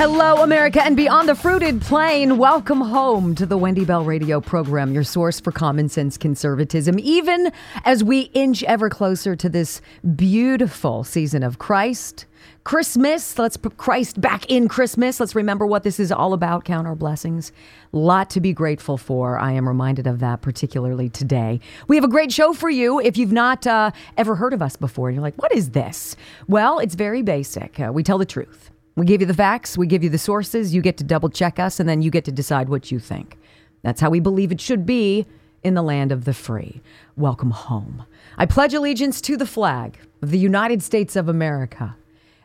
Hello, America, and beyond the fruited plain. Welcome home to the Wendy Bell Radio program, your source for common sense conservatism, even as we inch ever closer to this beautiful season of Christ. Christmas, let's put Christ back in Christmas. Let's remember what this is all about. Count our blessings. Lot to be grateful for. I am reminded of that particularly today. We have a great show for you. If you've not uh, ever heard of us before, and you're like, what is this? Well, it's very basic. Uh, we tell the truth. We give you the facts, we give you the sources, you get to double check us, and then you get to decide what you think. That's how we believe it should be in the land of the free. Welcome home. I pledge allegiance to the flag of the United States of America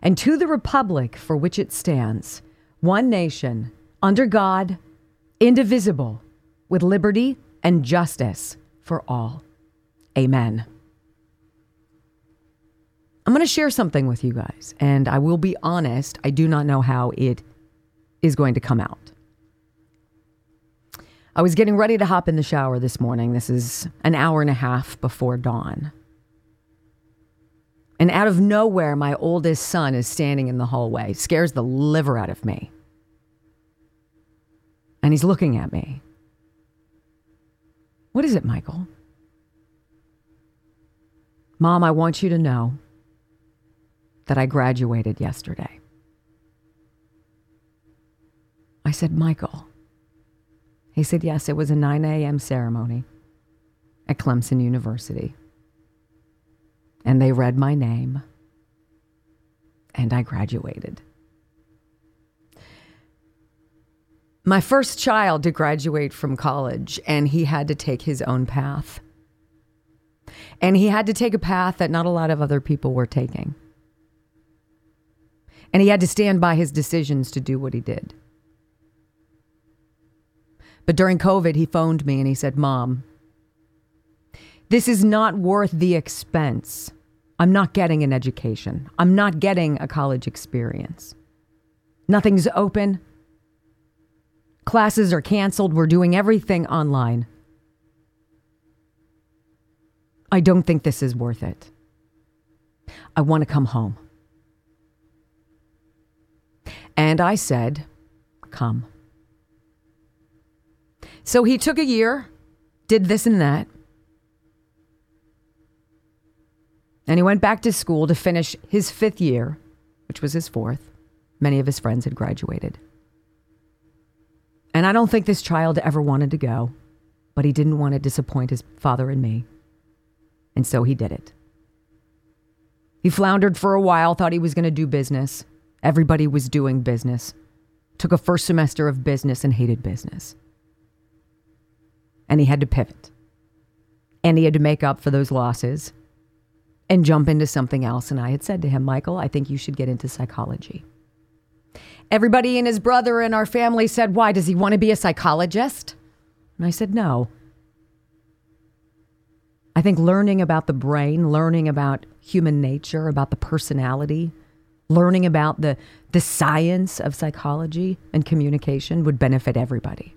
and to the republic for which it stands, one nation, under God, indivisible, with liberty and justice for all. Amen. I'm going to share something with you guys, and I will be honest, I do not know how it is going to come out. I was getting ready to hop in the shower this morning. This is an hour and a half before dawn. And out of nowhere, my oldest son is standing in the hallway, scares the liver out of me. And he's looking at me. What is it, Michael? Mom, I want you to know that I graduated yesterday. I said, Michael. He said, Yes, it was a 9 a.m. ceremony at Clemson University. And they read my name, and I graduated. My first child to graduate from college, and he had to take his own path. And he had to take a path that not a lot of other people were taking. And he had to stand by his decisions to do what he did. But during COVID, he phoned me and he said, Mom, this is not worth the expense. I'm not getting an education. I'm not getting a college experience. Nothing's open. Classes are canceled. We're doing everything online. I don't think this is worth it. I want to come home. And I said, Come. So he took a year, did this and that. And he went back to school to finish his fifth year, which was his fourth. Many of his friends had graduated. And I don't think this child ever wanted to go, but he didn't want to disappoint his father and me. And so he did it. He floundered for a while, thought he was going to do business. Everybody was doing business. Took a first semester of business and hated business. And he had to pivot. And he had to make up for those losses and jump into something else. And I had said to him, Michael, I think you should get into psychology. Everybody and his brother and our family said, Why? Does he want to be a psychologist? And I said, No. I think learning about the brain, learning about human nature, about the personality, learning about the, the science of psychology and communication would benefit everybody.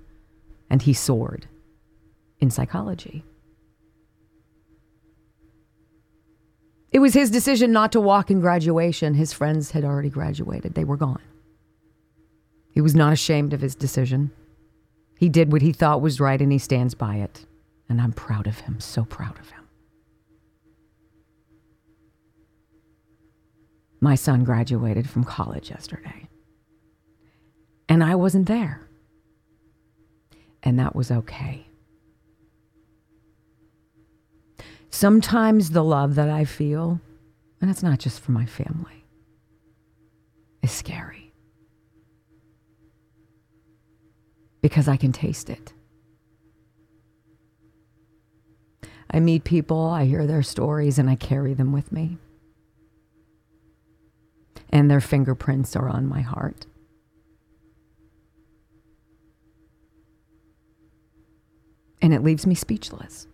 And he soared in psychology. It was his decision not to walk in graduation. His friends had already graduated, they were gone. He was not ashamed of his decision. He did what he thought was right and he stands by it. And I'm proud of him, so proud of him. My son graduated from college yesterday. And I wasn't there. And that was okay. Sometimes the love that I feel, and it's not just for my family, is scary. Because I can taste it. I meet people, I hear their stories, and I carry them with me. And their fingerprints are on my heart. And it leaves me speechless.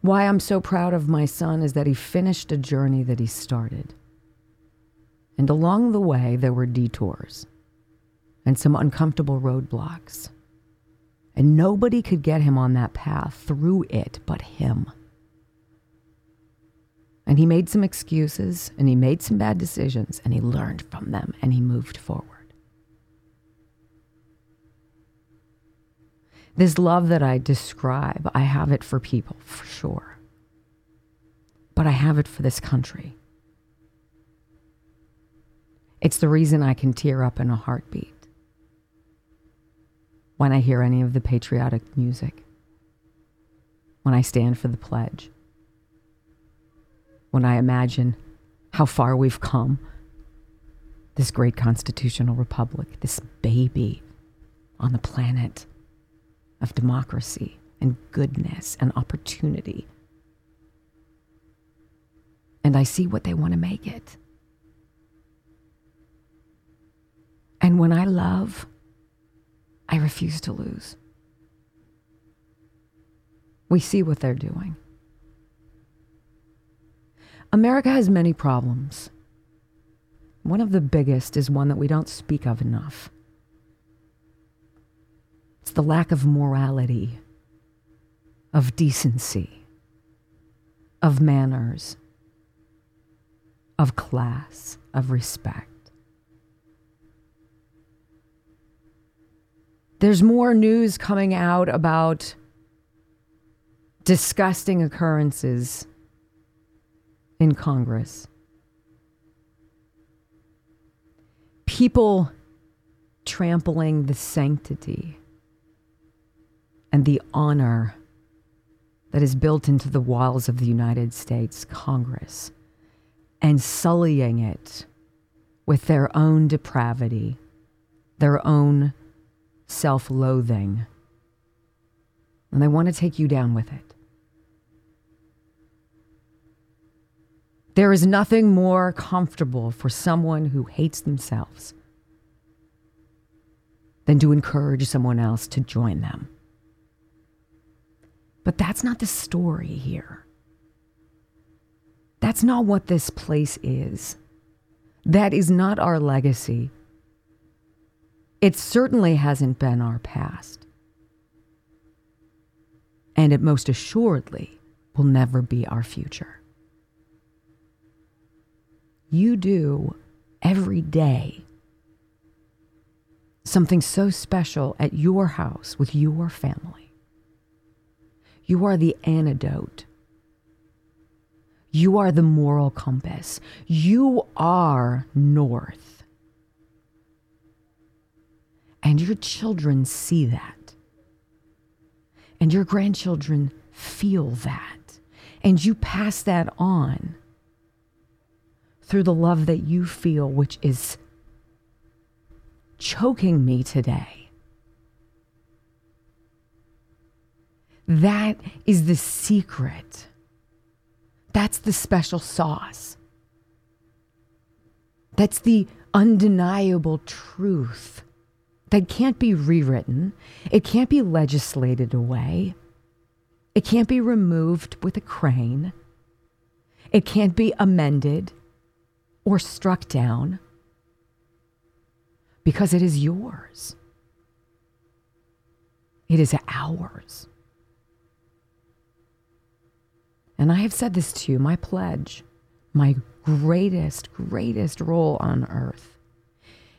Why I'm so proud of my son is that he finished a journey that he started. And along the way, there were detours and some uncomfortable roadblocks. And nobody could get him on that path through it but him. And he made some excuses and he made some bad decisions and he learned from them and he moved forward. This love that I describe, I have it for people, for sure. But I have it for this country. It's the reason I can tear up in a heartbeat when I hear any of the patriotic music, when I stand for the pledge, when I imagine how far we've come, this great constitutional republic, this baby on the planet of democracy and goodness and opportunity. And I see what they want to make it. And when I love, I refuse to lose. We see what they're doing. America has many problems. One of the biggest is one that we don't speak of enough it's the lack of morality, of decency, of manners, of class, of respect. There's more news coming out about disgusting occurrences in Congress. People trampling the sanctity and the honor that is built into the walls of the United States Congress and sullying it with their own depravity, their own self loathing. And they want to take you down with it. There is nothing more comfortable for someone who hates themselves than to encourage someone else to join them. But that's not the story here. That's not what this place is. That is not our legacy. It certainly hasn't been our past. And it most assuredly will never be our future. You do every day something so special at your house with your family. You are the antidote. You are the moral compass. You are north. And your children see that. And your grandchildren feel that. And you pass that on through the love that you feel, which is choking me today. That is the secret. That's the special sauce. That's the undeniable truth that can't be rewritten. It can't be legislated away. It can't be removed with a crane. It can't be amended or struck down because it is yours. It is ours. And I have said this to you my pledge, my greatest, greatest role on earth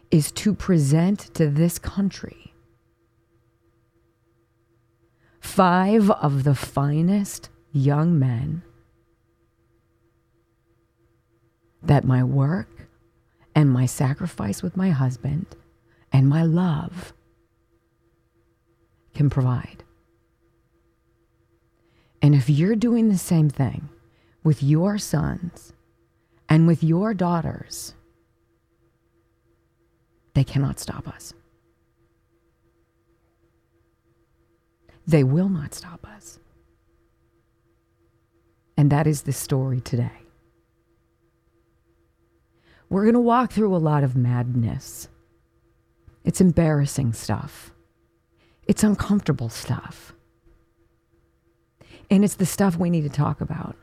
is to present to this country five of the finest young men that my work and my sacrifice with my husband and my love can provide. And if you're doing the same thing with your sons and with your daughters, they cannot stop us. They will not stop us. And that is the story today. We're going to walk through a lot of madness. It's embarrassing stuff. It's uncomfortable stuff. And it's the stuff we need to talk about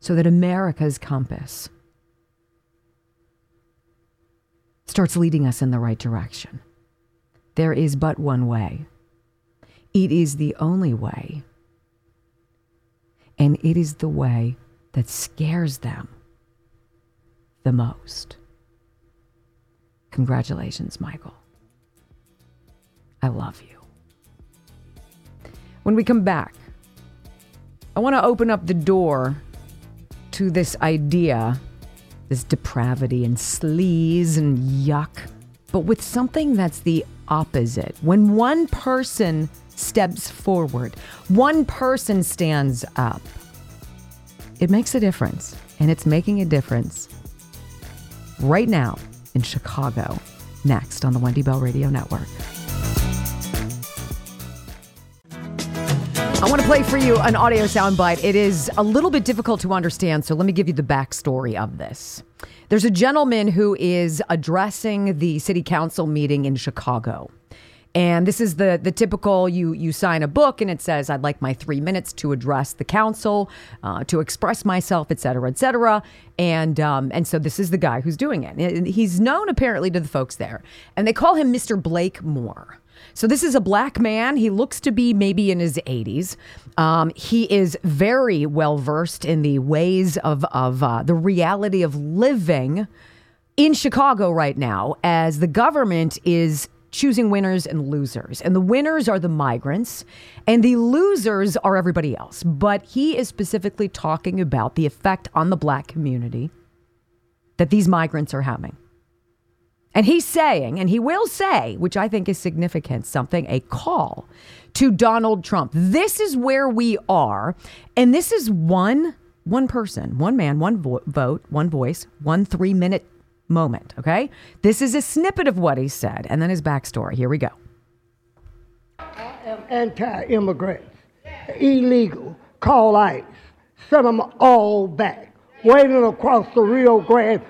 so that America's compass starts leading us in the right direction. There is but one way. It is the only way. And it is the way that scares them the most. Congratulations, Michael. I love you. When we come back, I want to open up the door to this idea, this depravity and sleaze and yuck, but with something that's the opposite. When one person steps forward, one person stands up, it makes a difference. And it's making a difference right now in Chicago. Next on the Wendy Bell Radio Network. I want to play for you an audio soundbite. It is a little bit difficult to understand, so let me give you the backstory of this. There's a gentleman who is addressing the city council meeting in Chicago. And this is the the typical you you sign a book and it says I'd like my three minutes to address the council, uh, to express myself, et cetera, et cetera. And um, and so this is the guy who's doing it. And he's known apparently to the folks there, and they call him Mr. Blakemore. So this is a black man. He looks to be maybe in his 80s. Um, he is very well versed in the ways of of uh, the reality of living in Chicago right now, as the government is choosing winners and losers. And the winners are the migrants, and the losers are everybody else. But he is specifically talking about the effect on the black community that these migrants are having. And he's saying, and he will say, which I think is significant, something, a call to Donald Trump. This is where we are. And this is one one person, one man, one vo- vote, one voice, one three minute moment. Okay. This is a snippet of what he said and then his backstory. Here we go. I am anti immigrant, illegal, call ICE, send them all back, waiting across the Rio Grande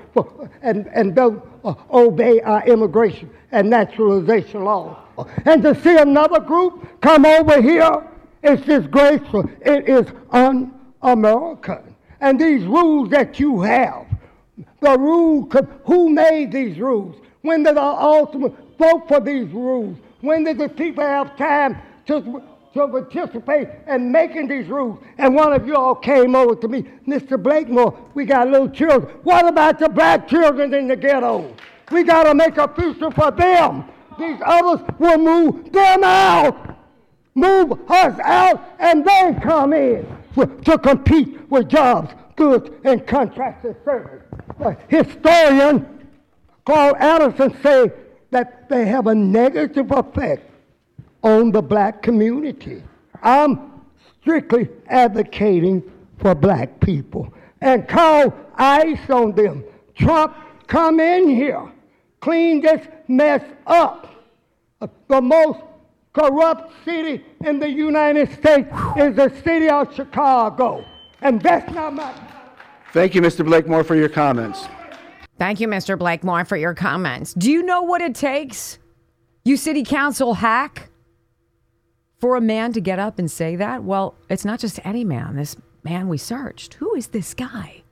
and, and don't uh, obey our immigration and naturalization laws. And to see another group come over here, it's disgraceful. It is un American. And these rules that you have the rule, who made these rules? When did the ultimate vote for these rules? When did the people have time to, to participate in making these rules? And one of you all came over to me, Mr. Blakemore, we got little children. What about the black children in the ghetto? We got to make a future for them. These others will move them out. Move us out, and they come in to compete with jobs, goods, and contracted service a historian Claud Anderson say that they have a negative effect on the black community. I'm strictly advocating for black people and call ICE on them. Trump, come in here, clean this mess up. The most corrupt city in the United States is the city of Chicago. And that's not my Thank you, Mr. Blakemore, for your comments. Thank you, Mr. Blakemore, for your comments. Do you know what it takes, you city council hack, for a man to get up and say that? Well, it's not just any man, this man we searched. Who is this guy?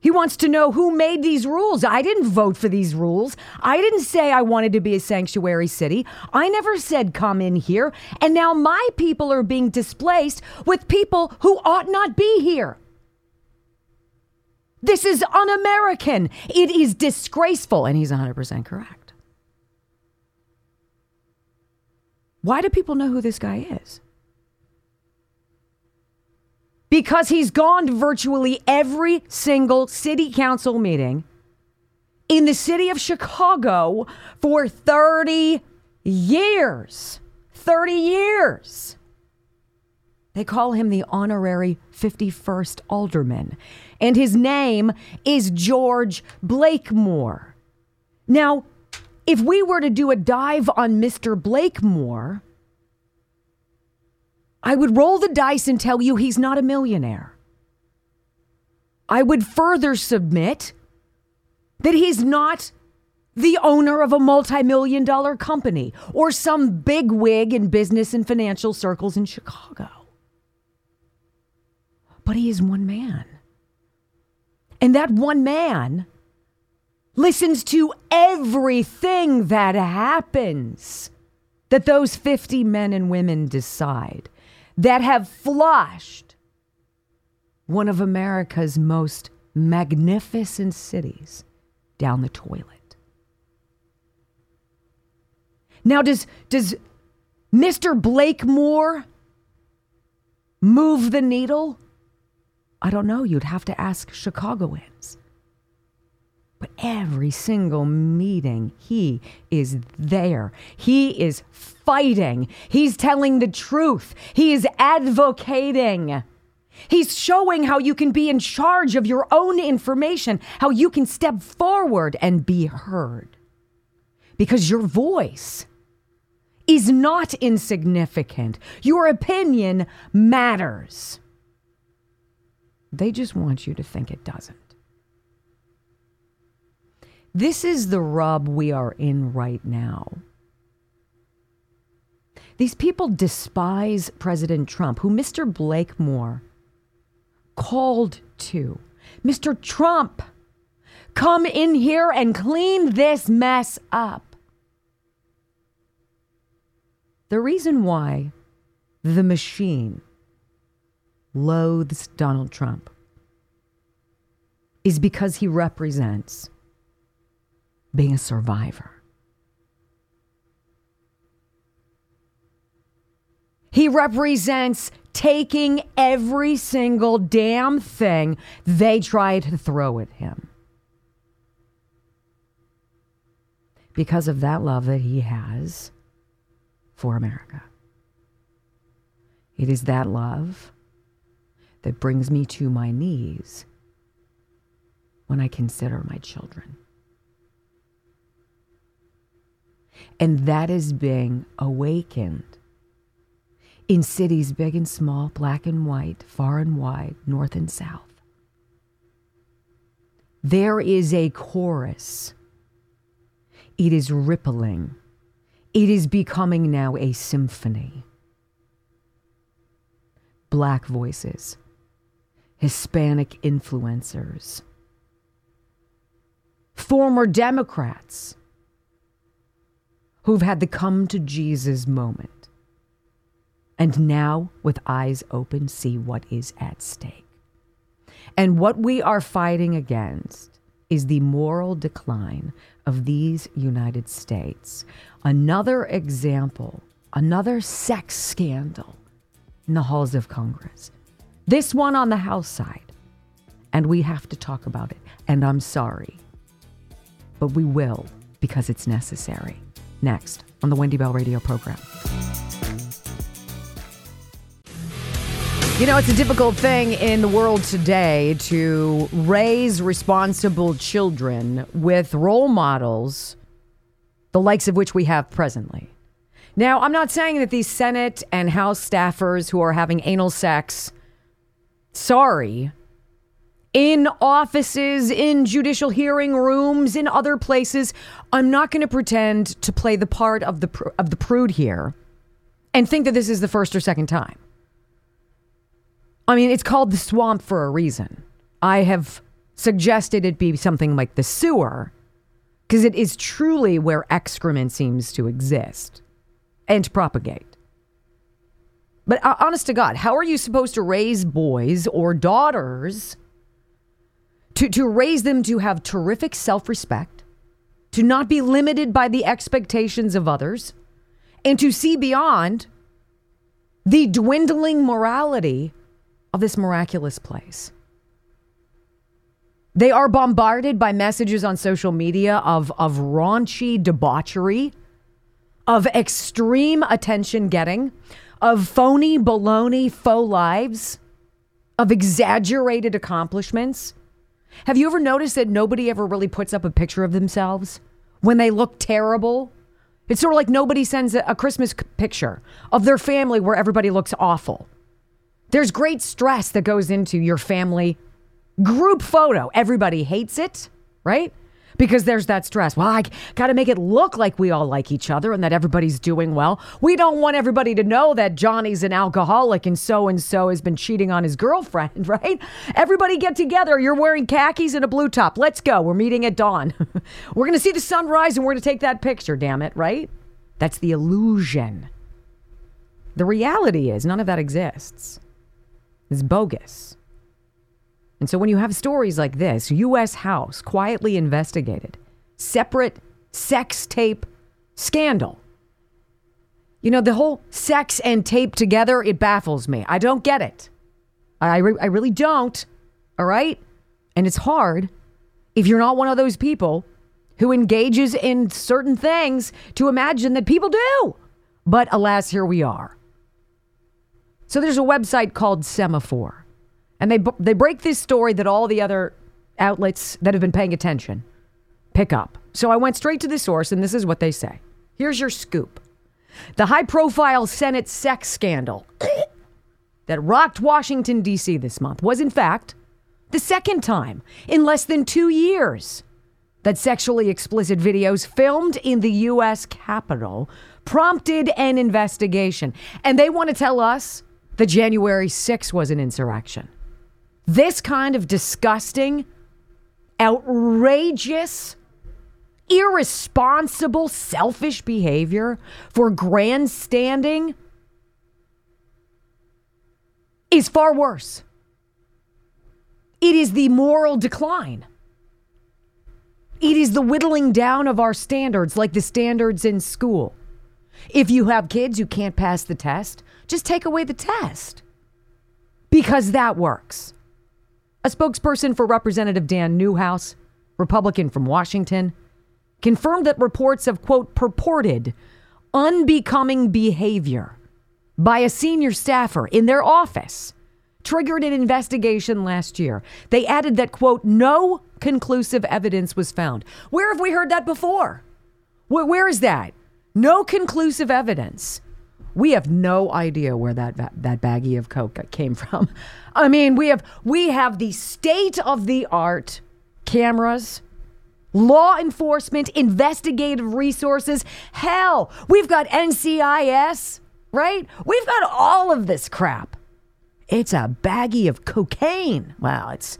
He wants to know who made these rules. I didn't vote for these rules. I didn't say I wanted to be a sanctuary city. I never said come in here. And now my people are being displaced with people who ought not be here. This is un American. It is disgraceful. And he's 100% correct. Why do people know who this guy is? because he's gone to virtually every single city council meeting in the city of Chicago for 30 years. 30 years. They call him the honorary 51st alderman, and his name is George Blakemore. Now, if we were to do a dive on Mr. Blakemore, I would roll the dice and tell you he's not a millionaire. I would further submit that he's not the owner of a multi million dollar company or some big wig in business and financial circles in Chicago. But he is one man. And that one man listens to everything that happens that those 50 men and women decide that have flushed one of America's most magnificent cities down the toilet. Now, does, does Mr. Blakemore move the needle? I don't know. You'd have to ask Chicagoans. But every single meeting, he is there. He is fighting. He's telling the truth. He is advocating. He's showing how you can be in charge of your own information, how you can step forward and be heard. Because your voice is not insignificant, your opinion matters. They just want you to think it doesn't. This is the rub we are in right now. These people despise President Trump, who Mr. Blakemore called to. Mr. Trump, come in here and clean this mess up. The reason why the machine loathes Donald Trump is because he represents being a survivor. He represents taking every single damn thing they try to throw at him. Because of that love that he has for America. It is that love that brings me to my knees when I consider my children. And that is being awakened in cities big and small, black and white, far and wide, north and south. There is a chorus. It is rippling. It is becoming now a symphony. Black voices, Hispanic influencers, former Democrats who've had the come to Jesus moment and now, with eyes open, see what is at stake. And what we are fighting against is the moral decline of these United States. Another example, another sex scandal in the halls of Congress. This one on the House side. And we have to talk about it. And I'm sorry. But we will because it's necessary. Next on the Wendy Bell Radio program. You know, it's a difficult thing in the world today to raise responsible children with role models, the likes of which we have presently. Now, I'm not saying that these Senate and House staffers who are having anal sex, sorry, in offices, in judicial hearing rooms, in other places, I'm not going to pretend to play the part of the of the prude here and think that this is the first or second time. I mean, it's called the swamp for a reason. I have suggested it be something like the sewer, because it is truly where excrement seems to exist and propagate. But uh, honest to God, how are you supposed to raise boys or daughters to, to raise them to have terrific self respect, to not be limited by the expectations of others, and to see beyond the dwindling morality of this miraculous place? They are bombarded by messages on social media of, of raunchy debauchery, of extreme attention getting, of phony baloney faux lives, of exaggerated accomplishments. Have you ever noticed that nobody ever really puts up a picture of themselves when they look terrible? It's sort of like nobody sends a, Christmas picture of their family where everybody looks awful. There's great stress that goes into your family group photo. Everybody hates it, right? Because there's that stress. Well, I got to make it look like we all like each other and that everybody's doing well. We don't want everybody to know that Johnny's an alcoholic and so and so has been cheating on his girlfriend, right? Everybody get together. You're wearing khakis and a blue top. Let's go. We're meeting at dawn. we're going to see the sunrise and we're going to take that picture, damn it, right? That's the illusion. The reality is none of that exists. It's bogus. And so when you have stories like this, U.S. House quietly investigated, separate sex tape scandal. You know, the whole sex and tape together, it baffles me. I don't get it. I, re- I really don't. All right? And it's hard if you're not one of those people who engages in certain things to imagine that people do. But alas, here we are. So there's a website called Semafor. And they, they break this story that all the other outlets that have been paying attention pick up. So I went straight to the source, and this is what they say. Here's your scoop the high profile Senate sex scandal that rocked Washington, D.C. this month was, in fact, the second time in less than two years that sexually explicit videos filmed in the U.S. Capitol prompted an investigation. And they want to tell us that January 6 was an insurrection. This kind of disgusting, outrageous, irresponsible, selfish behavior for grandstanding is far worse. It is the moral decline. It is the whittling down of our standards, like the standards in school. If you have kids who can't pass the test, just take away the test because that works. A spokesperson for Representative Dan Newhouse, Republican from Washington, confirmed that reports of, quote, purported unbecoming behavior by a senior staffer in their office triggered an investigation last year. They added that, quote, no conclusive evidence was found. Where have we heard that before? where, where is that? No conclusive evidence. We have no idea where that that baggie of coke came from. I mean, we have we have the state of the art cameras, law enforcement, investigative resources. Hell, we've got NCIS, right? We've got all of this crap. It's a baggie of cocaine. Wow, it's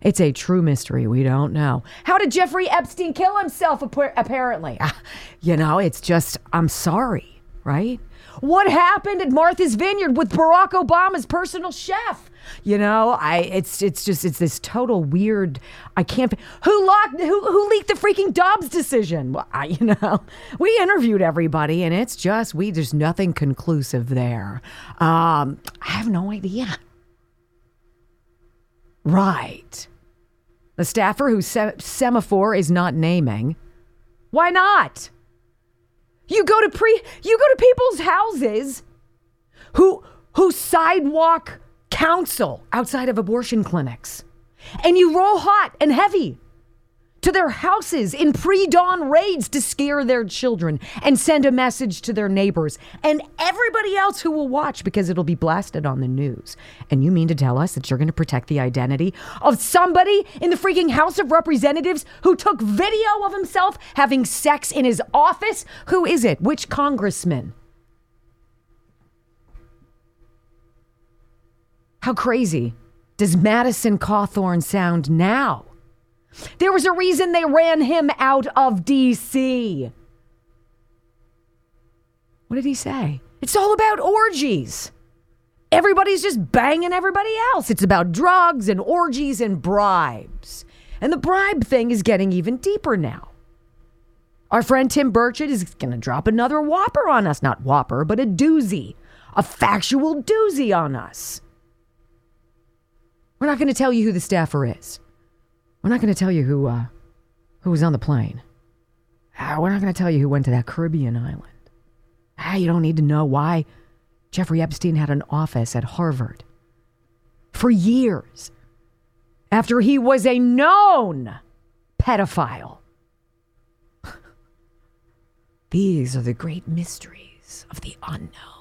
it's a true mystery. We don't know. How did Jeffrey Epstein kill himself apparently? You know, it's just I'm sorry, right? What happened at Martha's Vineyard with Barack Obama's personal chef? You know, I it's it's just it's this total weird. I can't. Who locked? Who who leaked the freaking Dobbs decision? Well, I, you know, we interviewed everybody, and it's just we there's nothing conclusive there. Um, I have no idea. Right. The staffer who se- Semafor is not naming. Why not? You go to pre you go to people's houses who who sidewalk counsel outside of abortion clinics. And you roll hot and heavy to their houses in pre dawn raids to scare their children and send a message to their neighbors and everybody else who will watch because it'll be blasted on the news. And you mean to tell us that you're going to protect the identity of somebody in the freaking House of Representatives who took video of himself having sex in his office? Who is it? Which congressman? How crazy does Madison Cawthorn sound now? There was a reason they ran him out of D.C. What did he say? It's all about orgies. Everybody's just banging everybody else. It's about drugs and orgies and bribes. And the bribe thing is getting even deeper now. Our friend Tim Burchett is going to drop another whopper on us. Not whopper, but a doozy. A factual doozy on us. We're not going to tell you who the staffer is. We're not going to tell you who, uh, who was on the plane. Ah, we're not going to tell you who went to that Caribbean island. Ah, you don't need to know why Jeffrey Epstein had an office at Harvard for years after he was a known pedophile. These are the great mysteries of the unknown.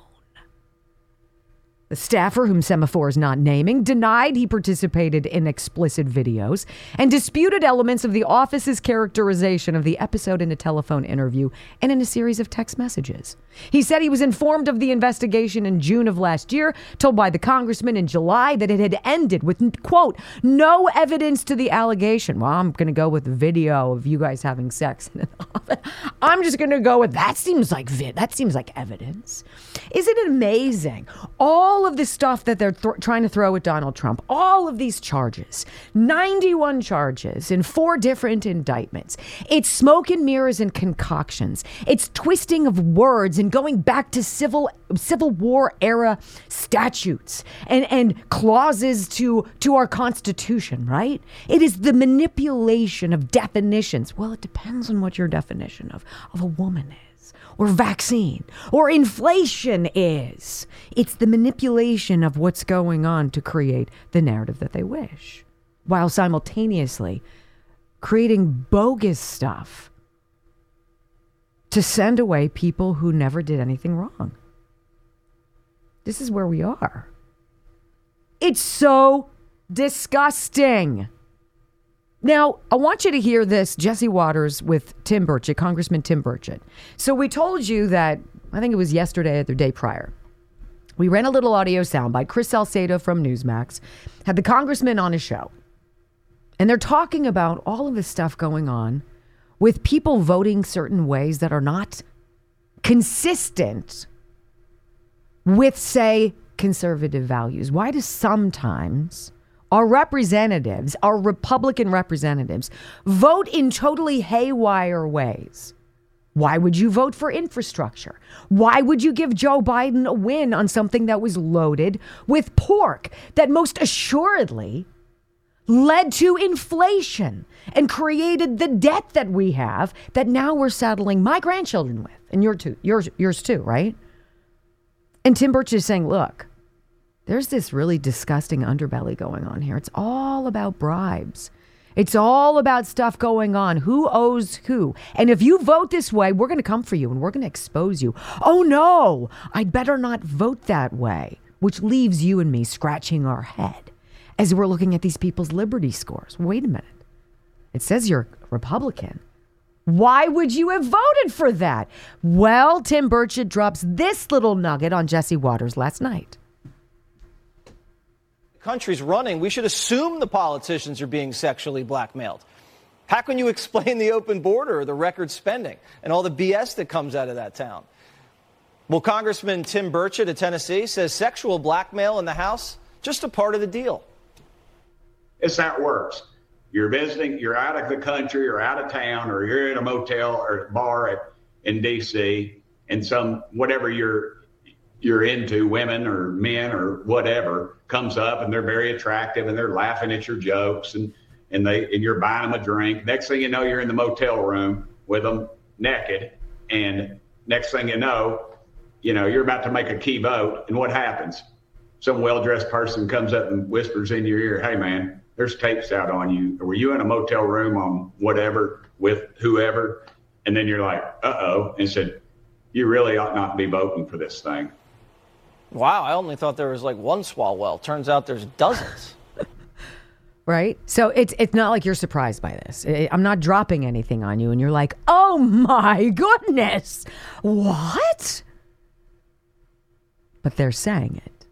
The staffer, whom Semafor is not naming, denied he participated in explicit videos and disputed elements of the office's characterization of the episode in a telephone interview and in a series of text messages. He said he was informed of the investigation in June of last year, told by the congressman in July that it had ended with, quote, no evidence to the allegation. Well, I'm going to go with the video of you guys having sex in an office. I'm just going to go with that seems like vid- that seems like evidence. Isn't it amazing? All of the stuff that they're th- trying to throw at Donald Trump, all of these charges, 91 charges in four different indictments. It's smoke and mirrors and concoctions. It's twisting of words and going back to civil Civil War era statutes and, and clauses to, to our Constitution, right? It is the manipulation of definitions. Well, it depends on what your definition of, of a woman is, or vaccine, or inflation is. It's the manipulation of what's going on to create the narrative that they wish, while simultaneously creating bogus stuff to send away people who never did anything wrong. This is where we are. It's so disgusting. Now, I want you to hear this Jesse Watters with Tim Burchett, Congressman Tim Burchett. So, we told you that, I think it was yesterday or the day prior, we ran a little audio sound by Chris Salcedo from Newsmax had the congressman on his show. And they're talking about all of this stuff going on with people voting certain ways that are not consistent with, say, conservative values? Why do sometimes our representatives, our Republican representatives, vote in totally haywire ways? Why would you vote for infrastructure? Why would you give Joe Biden a win on something that was loaded with pork that most assuredly led to inflation and created the debt that we have that now we're saddling my grandchildren with and your too, yours, yours too, right? And Tim Burch is saying, look, there's this really disgusting underbelly going on here. It's all about bribes. It's all about stuff going on. Who owes who? And if you vote this way, we're going to come for you and we're going to expose you. Oh no, I'd better not vote that way, which leaves you and me scratching our head as we're looking at these people's liberty scores. Wait a minute. It says you're Republican. Why would you have voted for that? Well, Tim Burchett drops this little nugget on Jesse Watters last night. Country's running. We should assume the politicians are being sexually blackmailed. How can you explain the open border or the record spending and all the BS that comes out of that town? Well, Congressman Tim Burchett of Tennessee says sexual blackmail in the House just a part of the deal. It's how it works you're visiting, you're out of the country or out of town, or you're in a motel or bar at, in D.C. and some whatever you're you're into, women or men or whatever, comes up and they're very attractive and they're laughing at your jokes and and they and you're buying them a drink. Next thing you know, you're in the motel room with them naked, and next thing you know, you know you're about to make a key vote, and what happens? Some well-dressed person comes up and whispers in your ear, "Hey, man." there's tapes out on you. Were you in a motel room on whatever with whoever? And then you're like, uh oh, and said, you really ought not be voting for this thing. Wow, I only thought there was like one Swalwell. Turns out there's dozens. right? So it's it's not like you're surprised by this. I'm not dropping anything on you, and you're like, oh my goodness, what? But they're saying it.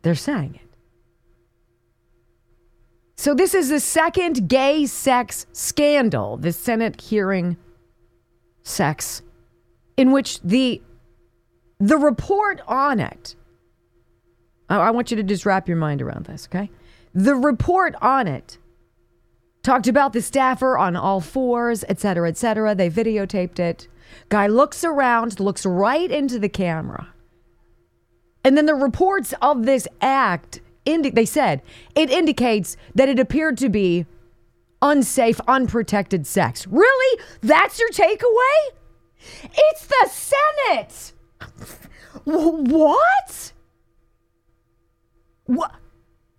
They're saying it. So, this is the second gay sex scandal, the Senate hearing sex, in which the the report on it. I, I want you to just wrap your mind around this, okay? The report on it talked about the staffer on all fours, et cetera, et cetera. They videotaped it. Guy looks around, looks right into the camera. And then the reports of this act, indi- they said, it indicates that it appeared to be unsafe, unprotected sex. Really? That's your takeaway? It's the Senate. What? What?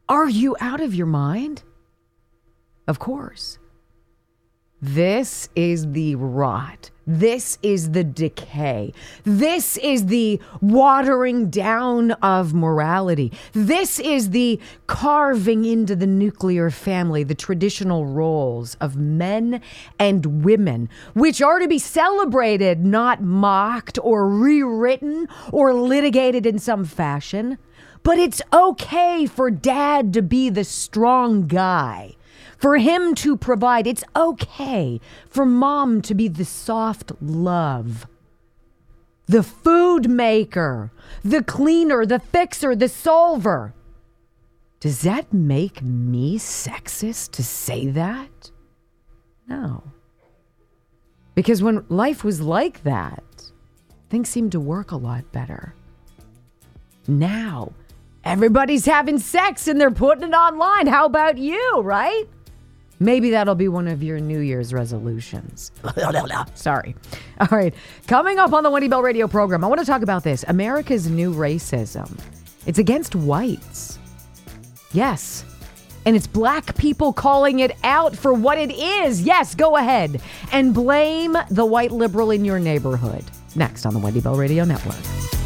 Are you out of your mind? Of course. This is the rot. This is the decay. This is the watering down of morality. This is the carving into the nuclear family the traditional roles of men and women, which are to be celebrated, not mocked or rewritten or litigated in some fashion. But it's okay for dad to be the strong guy for him to provide. It's okay for mom to be the soft love. The food maker, the cleaner, the fixer, the solver. Does that make me sexist to say that? No. Because when life was like that, things seemed to work a lot better. Now, everybody's having sex and they're putting it online. How about you, right? Maybe that'll be one of your New Year's resolutions. Sorry. All right. Coming up on the Wendy Bell radio program, I want to talk about this America's new racism. It's against whites. Yes. And it's black people calling it out for what it is. Yes, go ahead and blame the white liberal in your neighborhood. Next on the Wendy Bell Radio Network.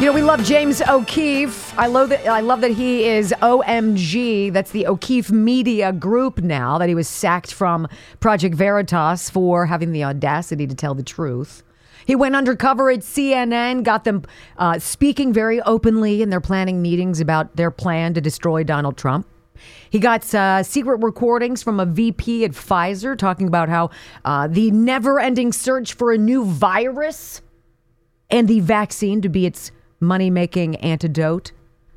You know, we love James O'Keefe. I love that. I love that he is OMG. That's the O'Keefe Media Group now. That he was sacked from Project Veritas for having the audacity to tell the truth. He went undercover at CNN, got them uh, speaking very openly in their planning meetings about their plan to destroy Donald Trump. He got uh, secret recordings from a VP at Pfizer talking about how uh, the never ending search for a new virus and the vaccine to be its money making antidote,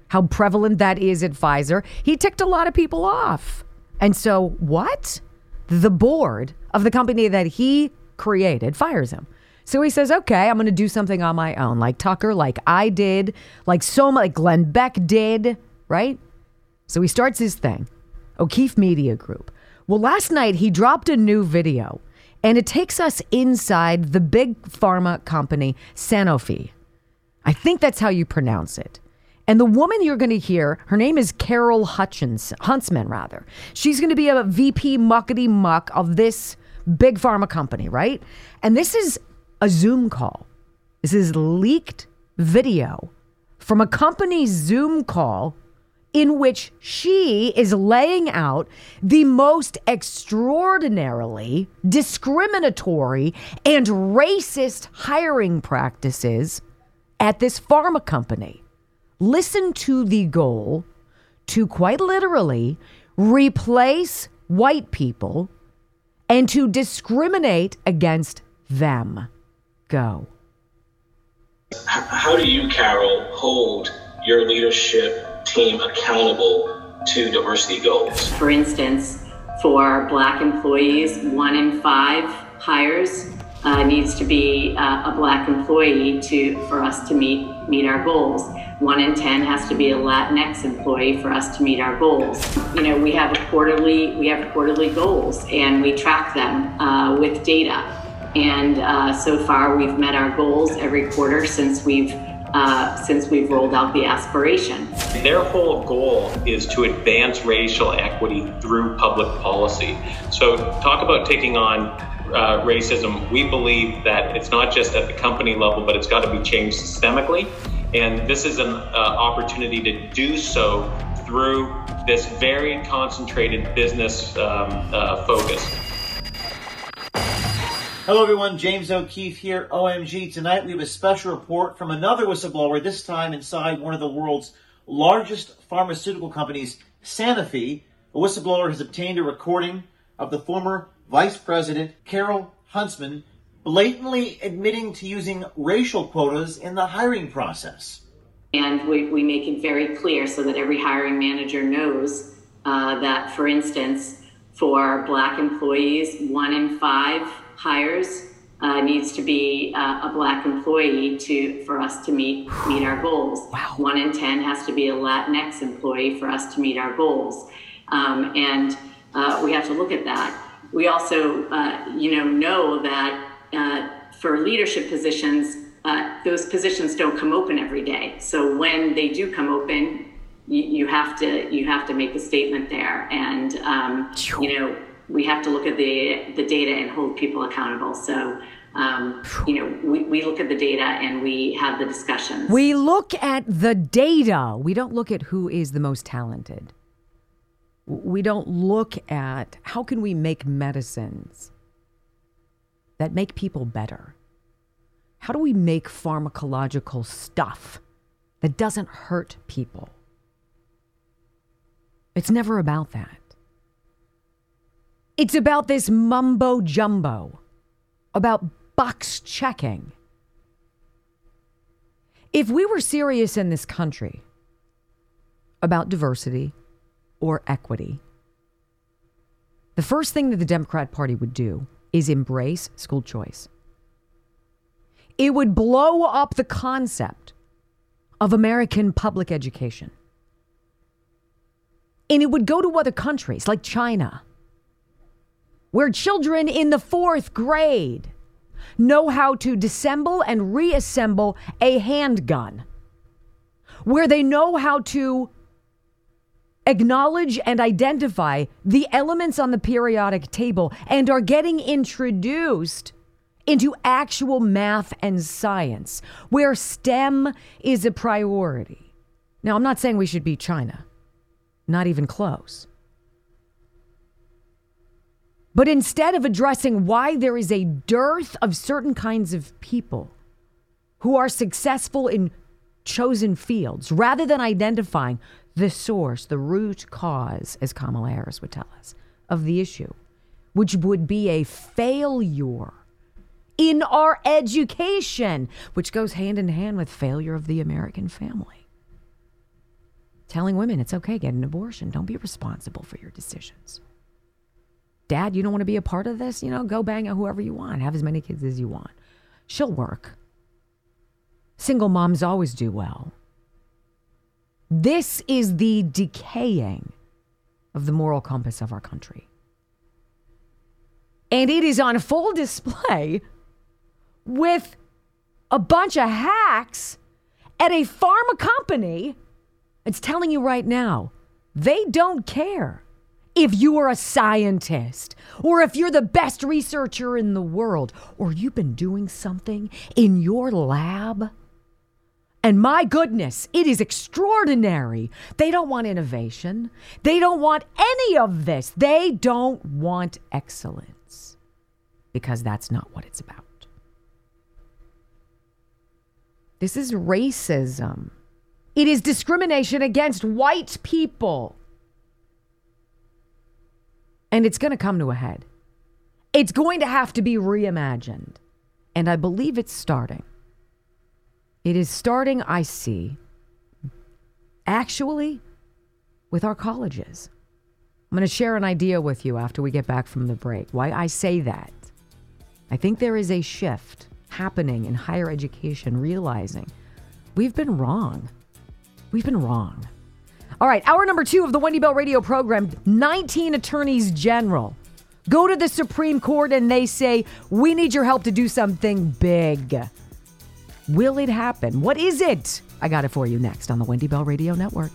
how prevalent that is at Pfizer. He ticked a lot of people off. And so, what? The board of the company that he created fires him. So he says, okay, I'm going to do something on my own, like Tucker, like I did, like so much, like Glenn Beck did, right? So he starts his thing, O'Keefe Media Group. Well, last night he dropped a new video, and it takes us inside the big pharma company, Sanofi. I think that's how you pronounce it. And the woman you're going to hear, her name is Carol Hutchins, Huntsman, rather. She's going to be a VP muckety muck of this big pharma company, right? And this is a Zoom call. This is leaked video from a company's Zoom call in which she is laying out the most extraordinarily discriminatory and racist hiring practices at this pharma company. Listen to the goal to quite literally replace white people and to discriminate against them. Go. How do you, Carol, hold your leadership team accountable to diversity goals? For instance, for black employees, one in five hires uh, needs to be uh, a black employee to for us to meet meet our goals. One in ten has to be a Latinx employee for us to meet our goals. You know, we have quarterly we have quarterly goals, and we track them uh, with data. And uh, so far, we've met our goals every quarter since we've uh, since we've rolled out the aspiration. Their whole goal is to advance racial equity through public policy. So, talk about taking on uh, racism, we believe that it's not just at the company level, but it's got to be changed systemically. And this is an uh, opportunity to do so through this very concentrated business um, uh, focus. Hello, everyone. James O'Keefe here, OMG. Tonight we have a special report from another whistleblower, this time inside one of the world's largest pharmaceutical companies, Sanofi, a whistleblower has obtained a recording of the former Vice President Carol Huntsman blatantly admitting to using racial quotas in the hiring process. And we, we make it very clear so that every hiring manager knows uh, that, for instance, for black employees, one in five hires uh, needs to be uh, a black employee to for us to meet meet our goals. Wow. One in ten has to be a Latinx employee for us to meet our goals, um, and uh, we have to look at that. We also, uh, you know, know that uh, for leadership positions, uh, those positions don't come open every day. So when they do come open, you, you have to you have to make a statement there, and um, you know we have to look at the the data and hold people accountable. So. Um, you know, we, we look at the data and we have the discussions. We look at the data. We don't look at who is the most talented. We don't look at how can we make medicines that make people better? How do we make pharmacological stuff that doesn't hurt people? It's never about that. It's about this mumbo jumbo, about box checking. If we were serious in this country about diversity or equity, the first thing that the Democrat Party would do is embrace school choice. It would blow up the concept of American public education. And it would go to other countries like China, where children in the fourth grade know how to disassemble and reassemble a handgun, where they know how to acknowledge and identify the elements on the periodic table and are getting introduced into actual math and science, where STEM is a priority. Now, I'm not saying we should be China, not even close. But instead of addressing why there is a dearth of certain kinds of people who are successful in chosen fields, rather than identifying the source, the root cause, as Kamala Harris would tell us, of the issue, which would be a failure in our education, which goes hand in hand with failure of the American family. Telling women it's okay, get an abortion. Don't be responsible for your decisions. Dad, you don't want to be a part of this? You know, go bang at whoever you want. Have as many kids as you want. She'll work. Single moms always do well. This is the decaying of the moral compass of our country. And it is on full display with a bunch of hacks at a pharma company. It's telling you right now, they don't care if you are a scientist or if you're the best researcher in the world or you've been doing something in your lab and my goodness, it is extraordinary. They don't want innovation. They don't want any of this. They don't want excellence because that's not what it's about. This is racism. It is discrimination against white people. And it's going to come to a head. It's going to have to be reimagined. And I believe it's starting. It is starting, I see, actually, with our colleges. I'm going to share an idea with you after we get back from the break. Why I say that. I think there is a shift happening in higher education, realizing we've been wrong. We've been wrong. All right, hour number two of the Wendy Bell radio program 19 attorneys general go to the Supreme Court and they say, We need your help to do something big. Will it happen? What is it? I got it for you next on the Wendy Bell Radio Network.